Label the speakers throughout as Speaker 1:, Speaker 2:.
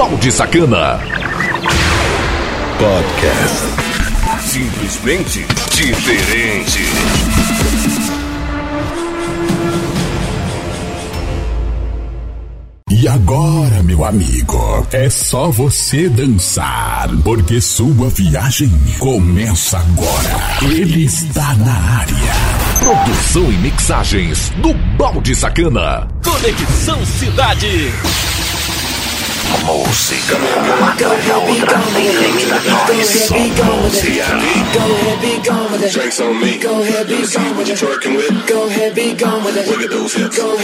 Speaker 1: Balde Sacana.
Speaker 2: Podcast. Simplesmente diferente.
Speaker 3: E agora, meu amigo, é só você dançar, porque sua viagem começa agora. Ele está na área.
Speaker 1: Produção e mixagens do Balde Sacana.
Speaker 4: Conexão Cidade.
Speaker 2: Música.
Speaker 5: Go ahead, be gone with it. Go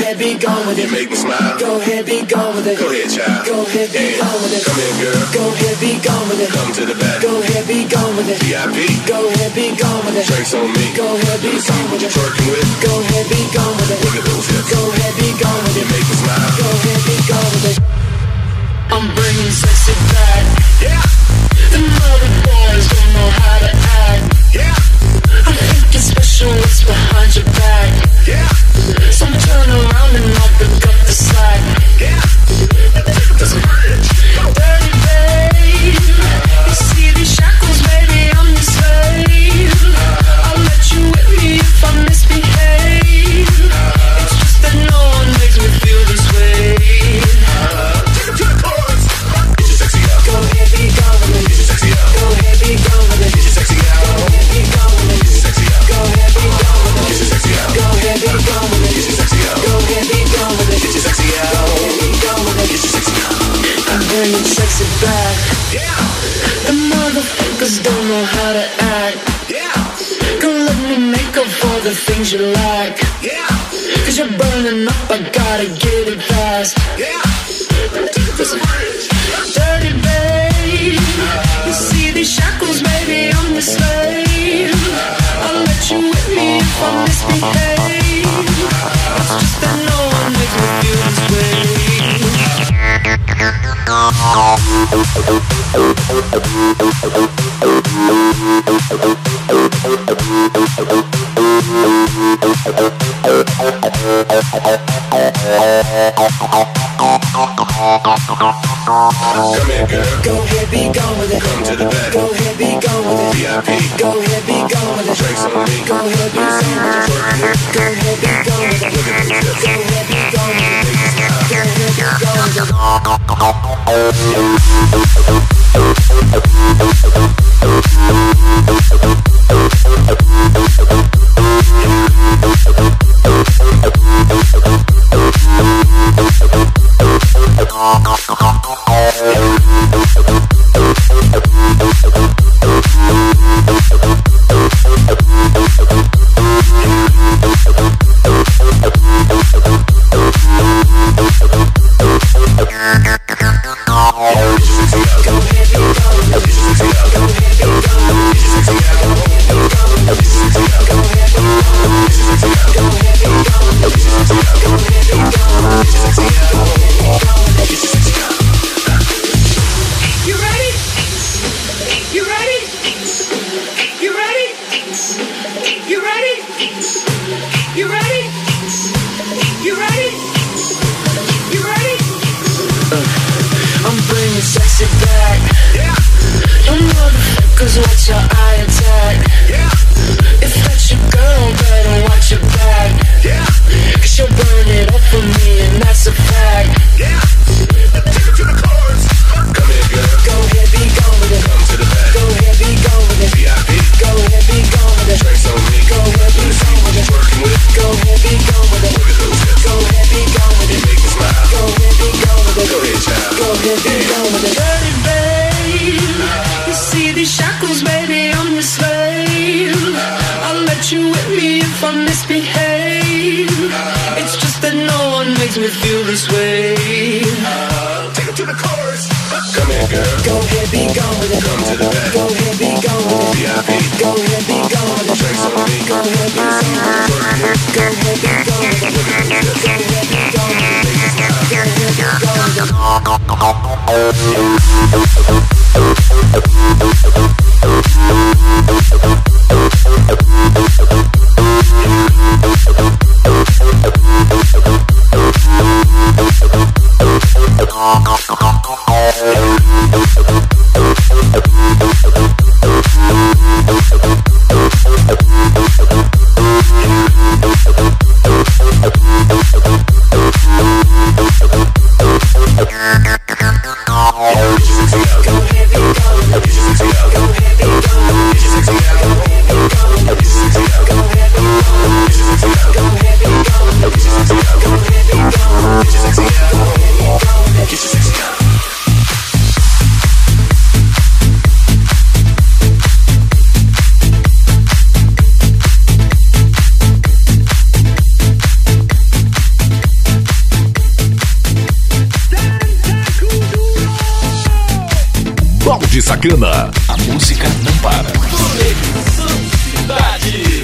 Speaker 5: with it. It. You make me smile. Go ahead, be gone with it. Go ahead, child. Go ahead, be gone with it. Come here, girl. Go ahead, be gone with it. Come to the back. Go ahead, be gone with it. VIP. Go ahead, be gone with it.
Speaker 2: Drinks on me.
Speaker 5: Go ahead, be gone with it.
Speaker 2: Twerking with.
Speaker 5: Go ahead, be gone with it.
Speaker 2: Look at those hips.
Speaker 5: Go ahead, be gone with
Speaker 2: You make me smile.
Speaker 5: Go ahead, be gone with it.
Speaker 6: I'm bringing sexy back.
Speaker 2: Yeah.
Speaker 6: The boys don't know how to act.
Speaker 2: Yeah.
Speaker 6: I'm behind your back?
Speaker 2: Yeah.
Speaker 6: So turn around and I'll pick up the slack.
Speaker 2: Yeah.
Speaker 6: Dirty you see these shackles, baby, I'm your slave. I'll let you me if I misbehave. I'll let you whip me if I misbehave. It's just that
Speaker 5: Go ahead, be gone with it. Go. Go ahead, be gone
Speaker 6: You ready? You ready? I'm bringing sexy back.
Speaker 2: Yeah.
Speaker 6: You motherfuckers watch your eye attack.
Speaker 2: Yeah.
Speaker 6: If that's your girl, better watch your back.
Speaker 2: Yeah.
Speaker 6: Cause she'll burn it up for me, and that's a fact.
Speaker 2: Yeah. Take 'em to the chorus. Come here, girl.
Speaker 5: Go ahead, be gone with it.
Speaker 2: Come to the back.
Speaker 5: Go ahead, be gone with it.
Speaker 2: VIP.
Speaker 5: Go ahead, be gone with it.
Speaker 2: Drinks on me.
Speaker 5: Go ahead, be gone with it.
Speaker 2: Twerking with.
Speaker 5: Go ahead, be gone with it.
Speaker 2: Look at
Speaker 5: Go here, be gone,
Speaker 6: bird, babe You see the shackles, baby, on the slave I'll let you with me if I misbehave It's just that no one makes me feel this way
Speaker 2: Take it to the covers Come here girl.
Speaker 5: Go ahead, be gone with it.
Speaker 2: Come to the bed.
Speaker 5: Go here be gone Go ahead be
Speaker 2: God
Speaker 5: Go ahead be gone be gone
Speaker 2: Yeah.
Speaker 1: Balde Sacana.
Speaker 7: A música não para. Conexão Cidade.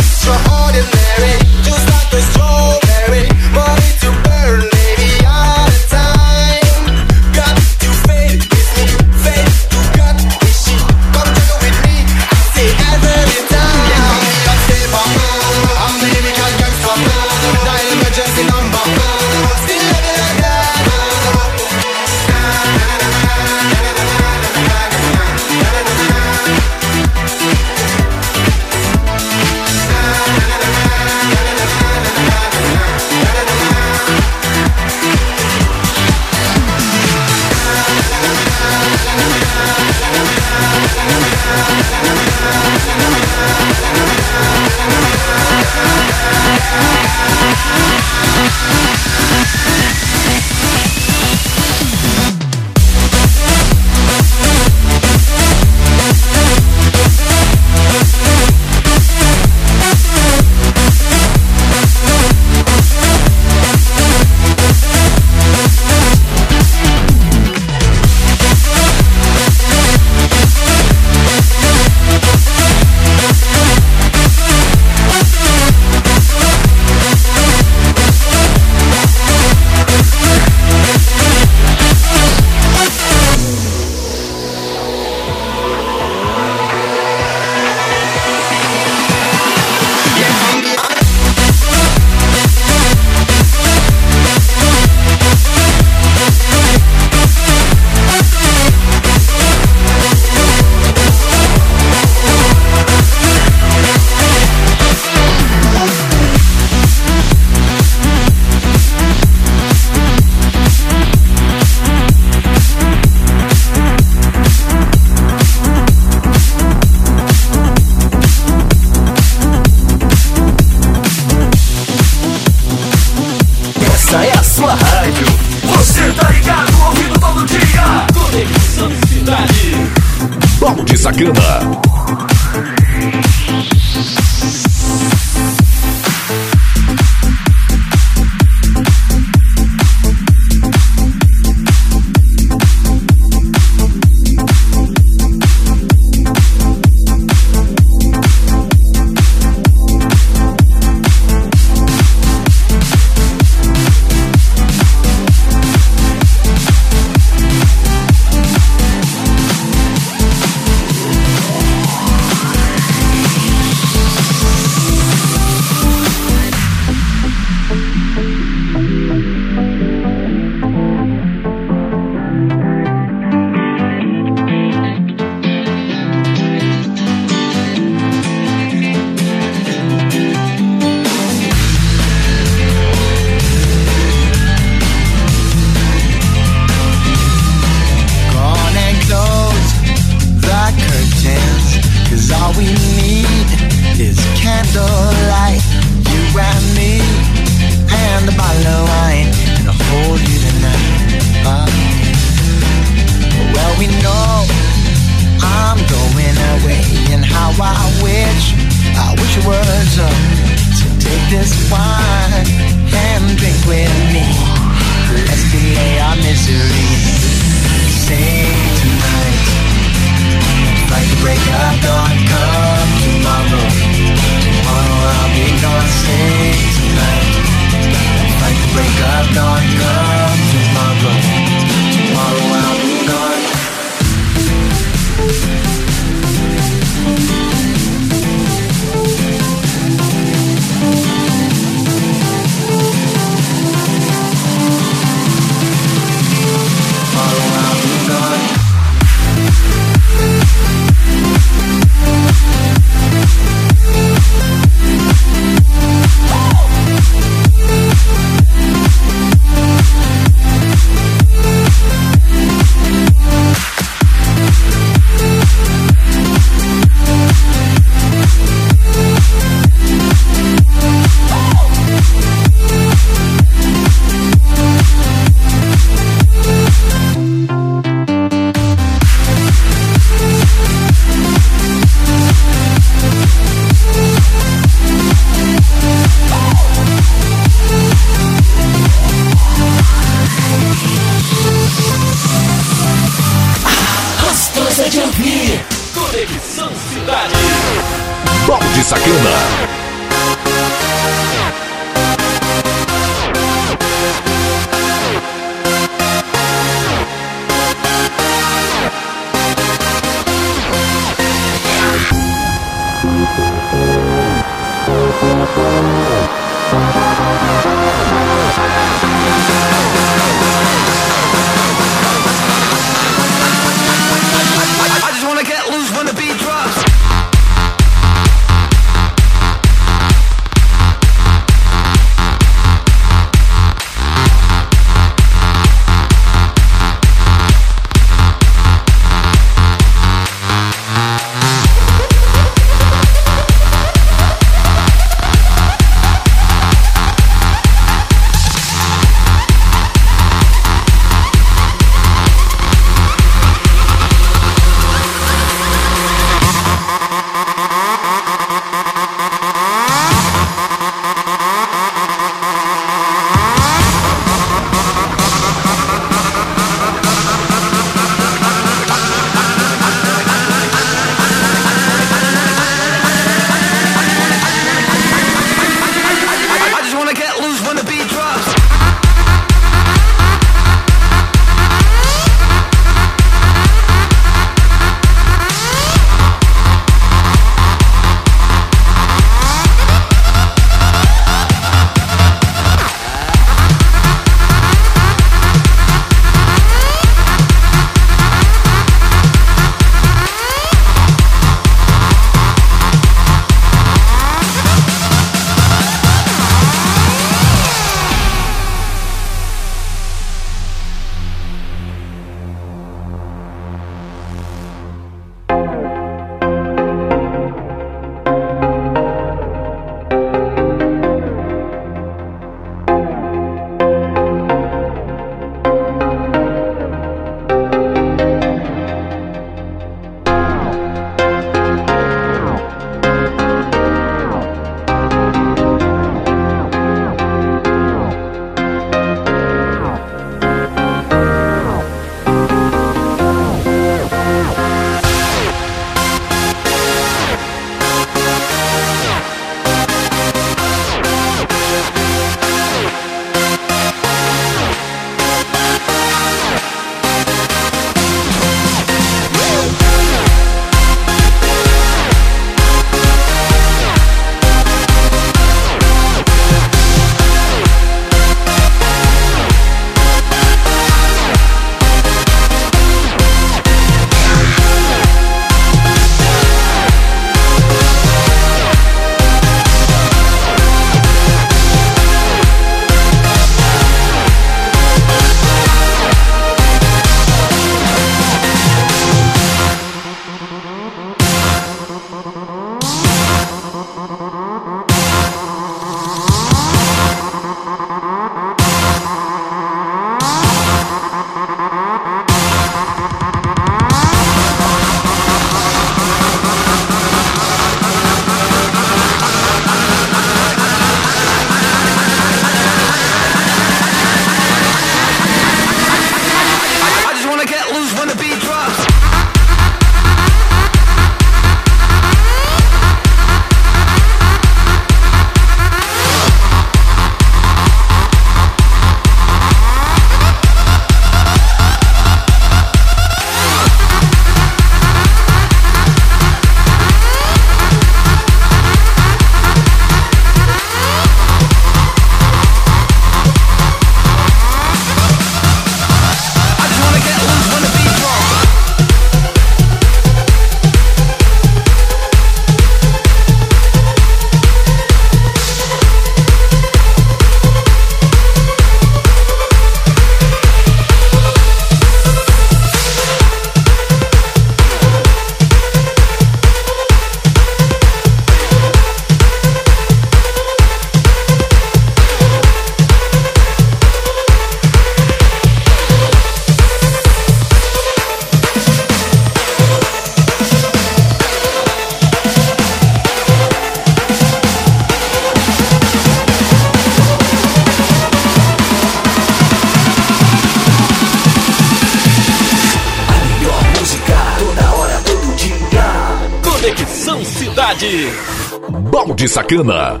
Speaker 1: Sacana.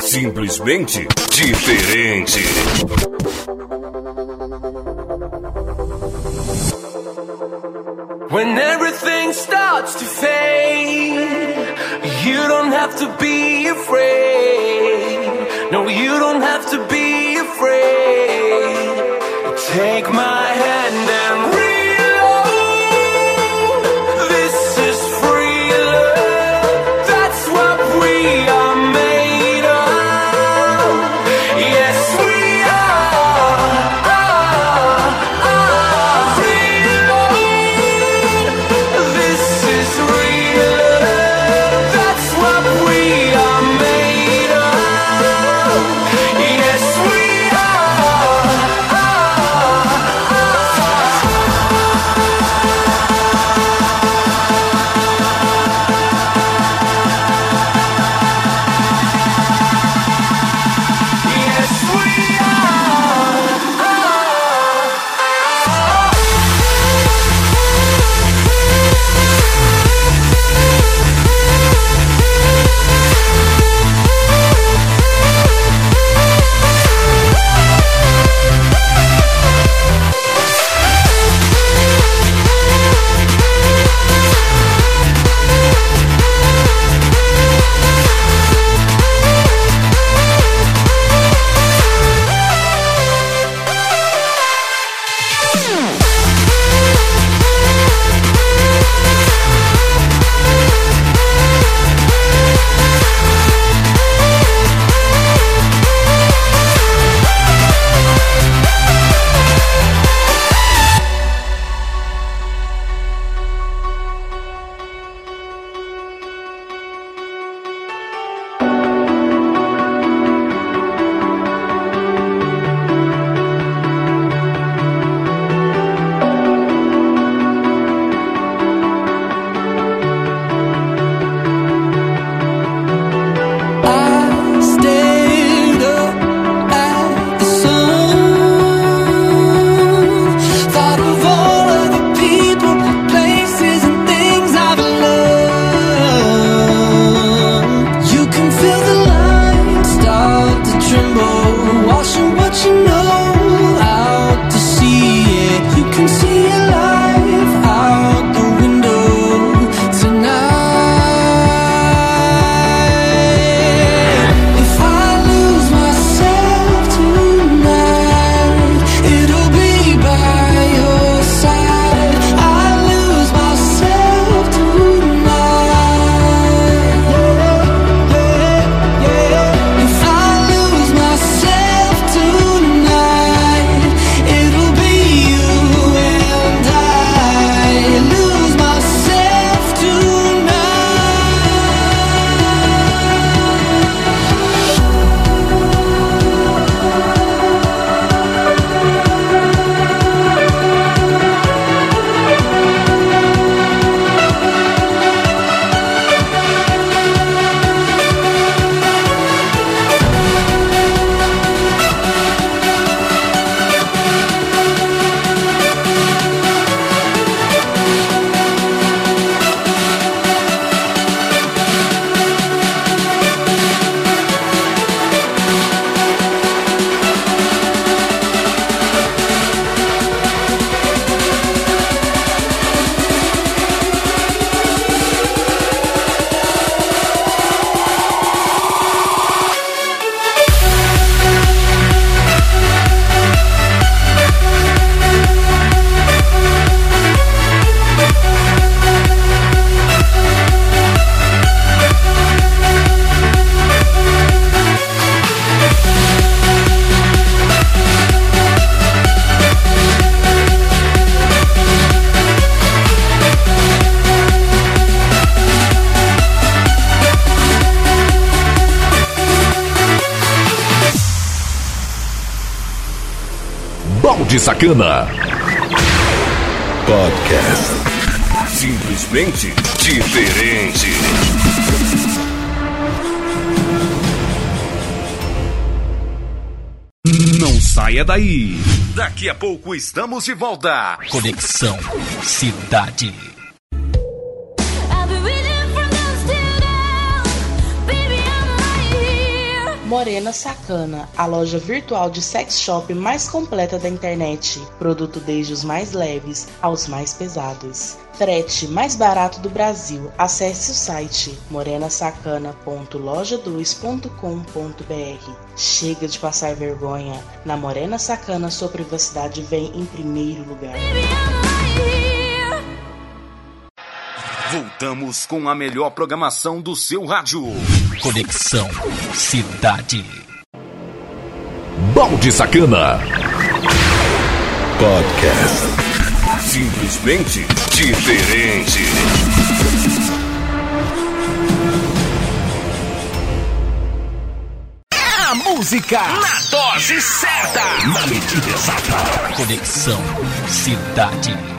Speaker 2: Simplesmente diferente.
Speaker 8: When everything starts to fade, you don't have to be
Speaker 1: Sacana.
Speaker 2: Podcast. Simplesmente diferente.
Speaker 1: Não saia daí. Daqui a pouco estamos de volta.
Speaker 6: Conexão Cidade.
Speaker 9: Morena Sacana, a loja virtual de sex shop mais completa da internet. Produto desde os mais leves aos mais pesados. Frete mais barato do Brasil. Acesse o site morenasacana.loja2.com.br. Chega de passar vergonha. Na Morena Sacana, sua privacidade vem em primeiro lugar.
Speaker 1: Voltamos com a melhor programação do seu rádio.
Speaker 6: Conexão Cidade.
Speaker 3: Balde Sacana.
Speaker 1: Podcast. Simplesmente diferente.
Speaker 6: A música na dose certa.
Speaker 3: Na medida exata.
Speaker 6: Conexão Cidade.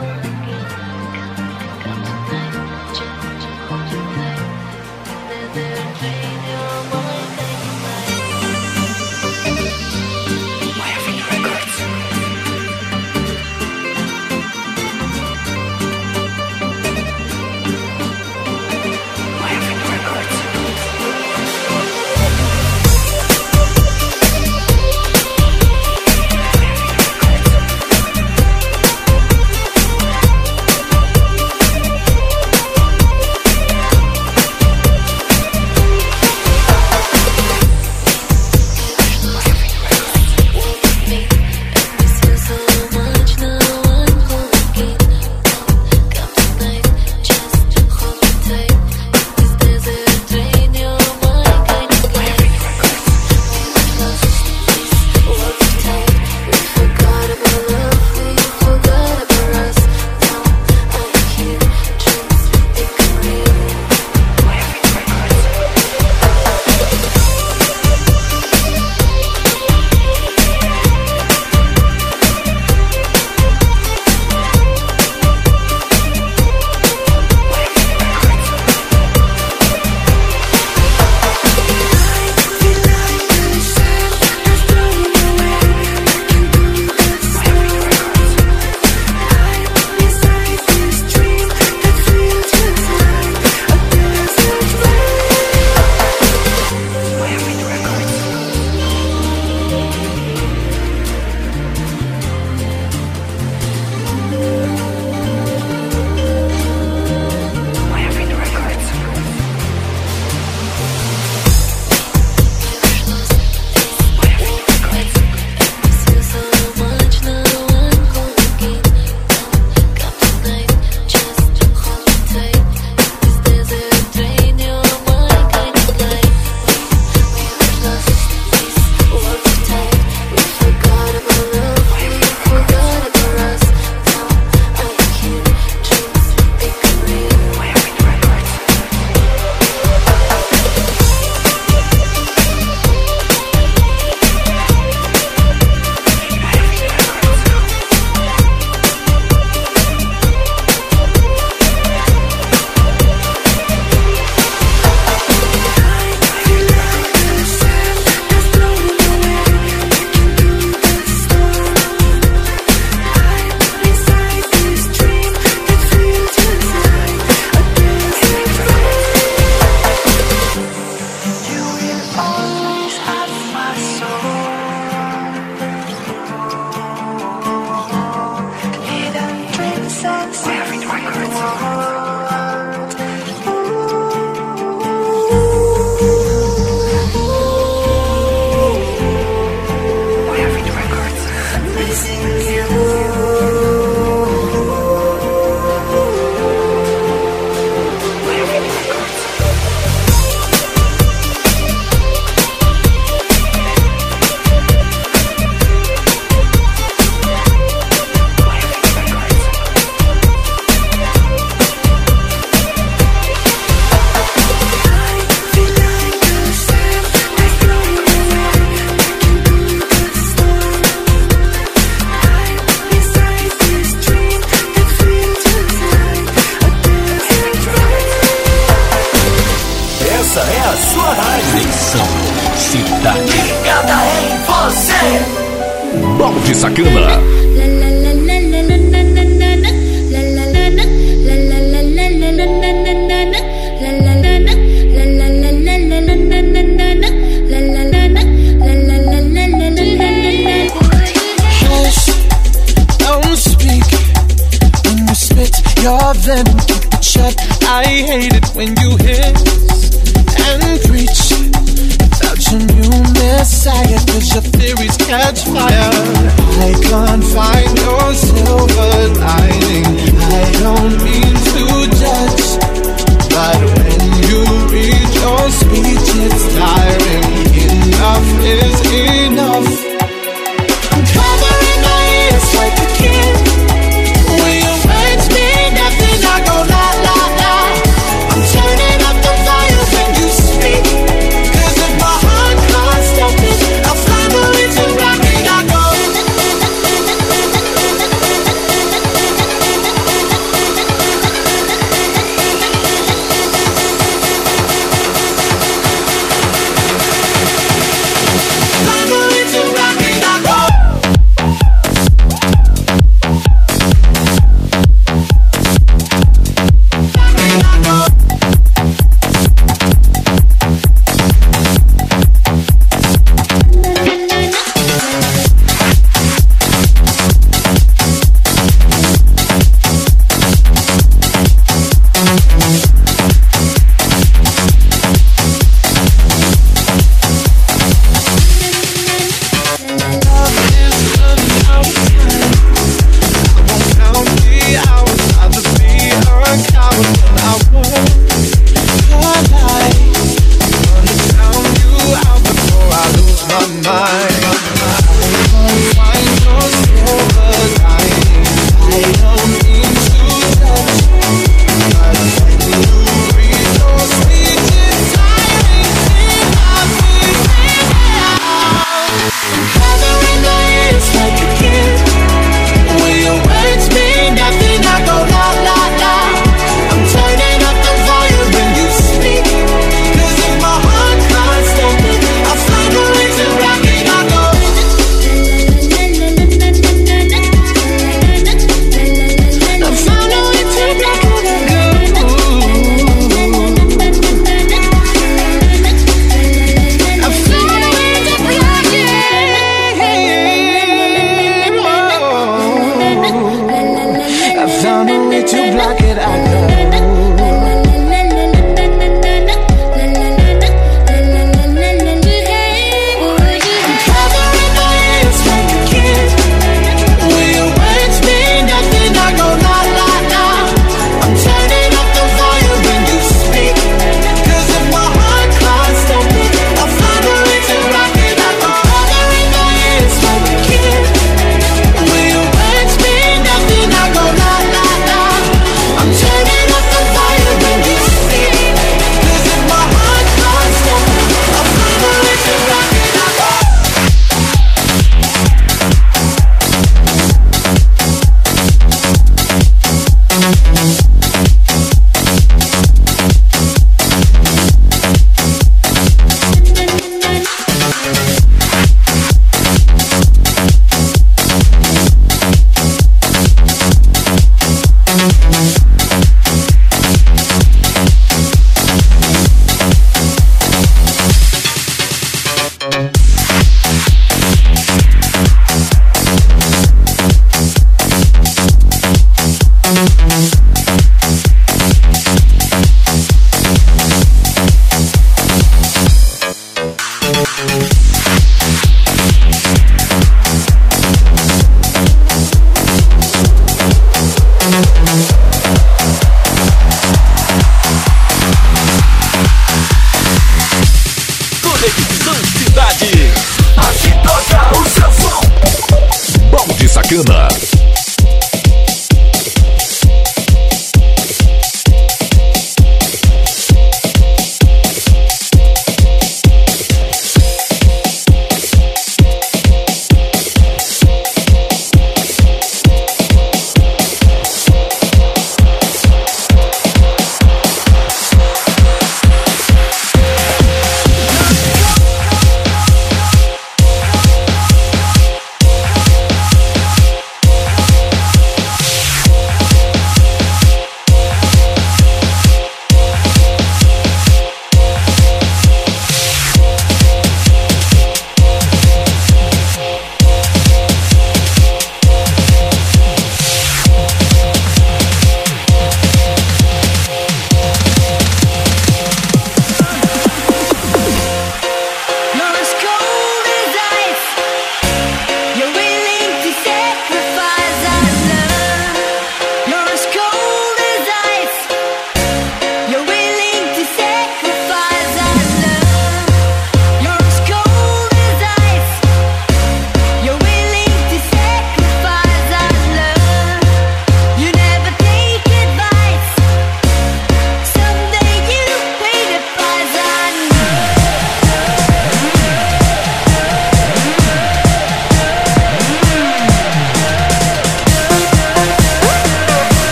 Speaker 10: Catch fire.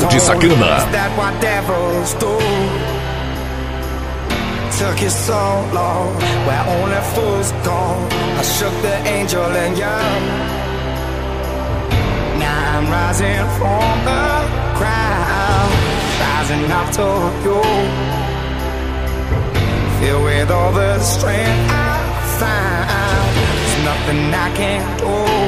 Speaker 1: Papo de Sacana.
Speaker 8: Took you so long, where only fools gone. I shook the angel and young. Now I'm rising from the crowd, rising up to you. Filled with all the strength I find, there's nothing I can't do.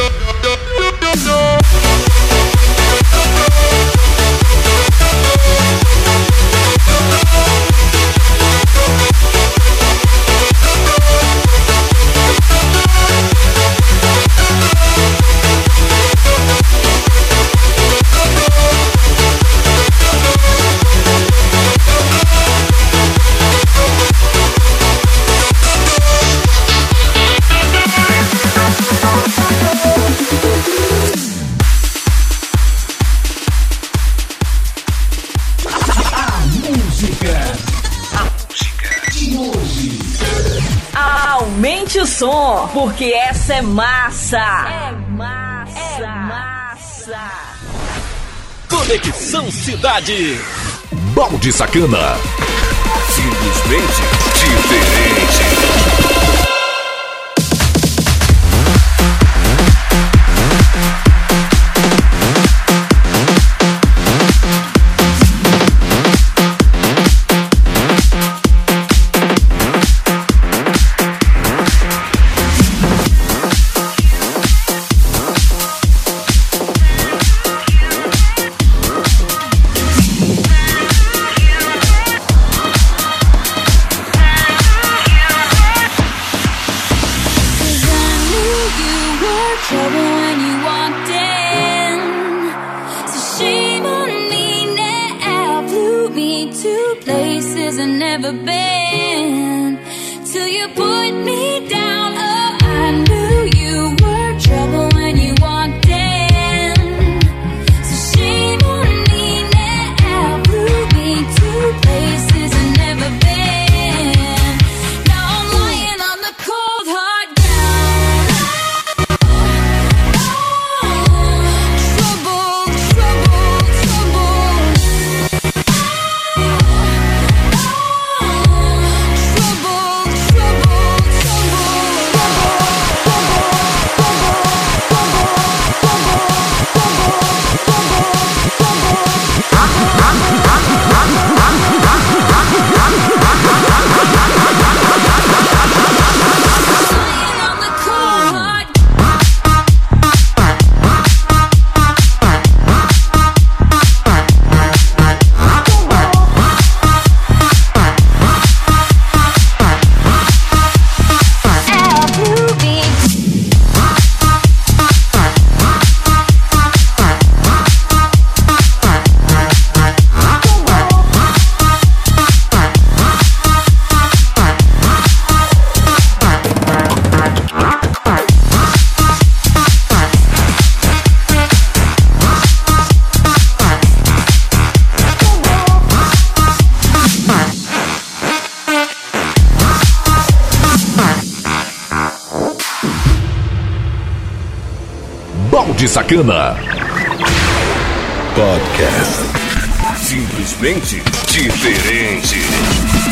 Speaker 1: cidade. Balde Sacana. Simplesmente diferente.
Speaker 11: never been till you put me down. Oh, I knew.
Speaker 12: De Sacana.
Speaker 1: Podcast. Simplesmente diferente.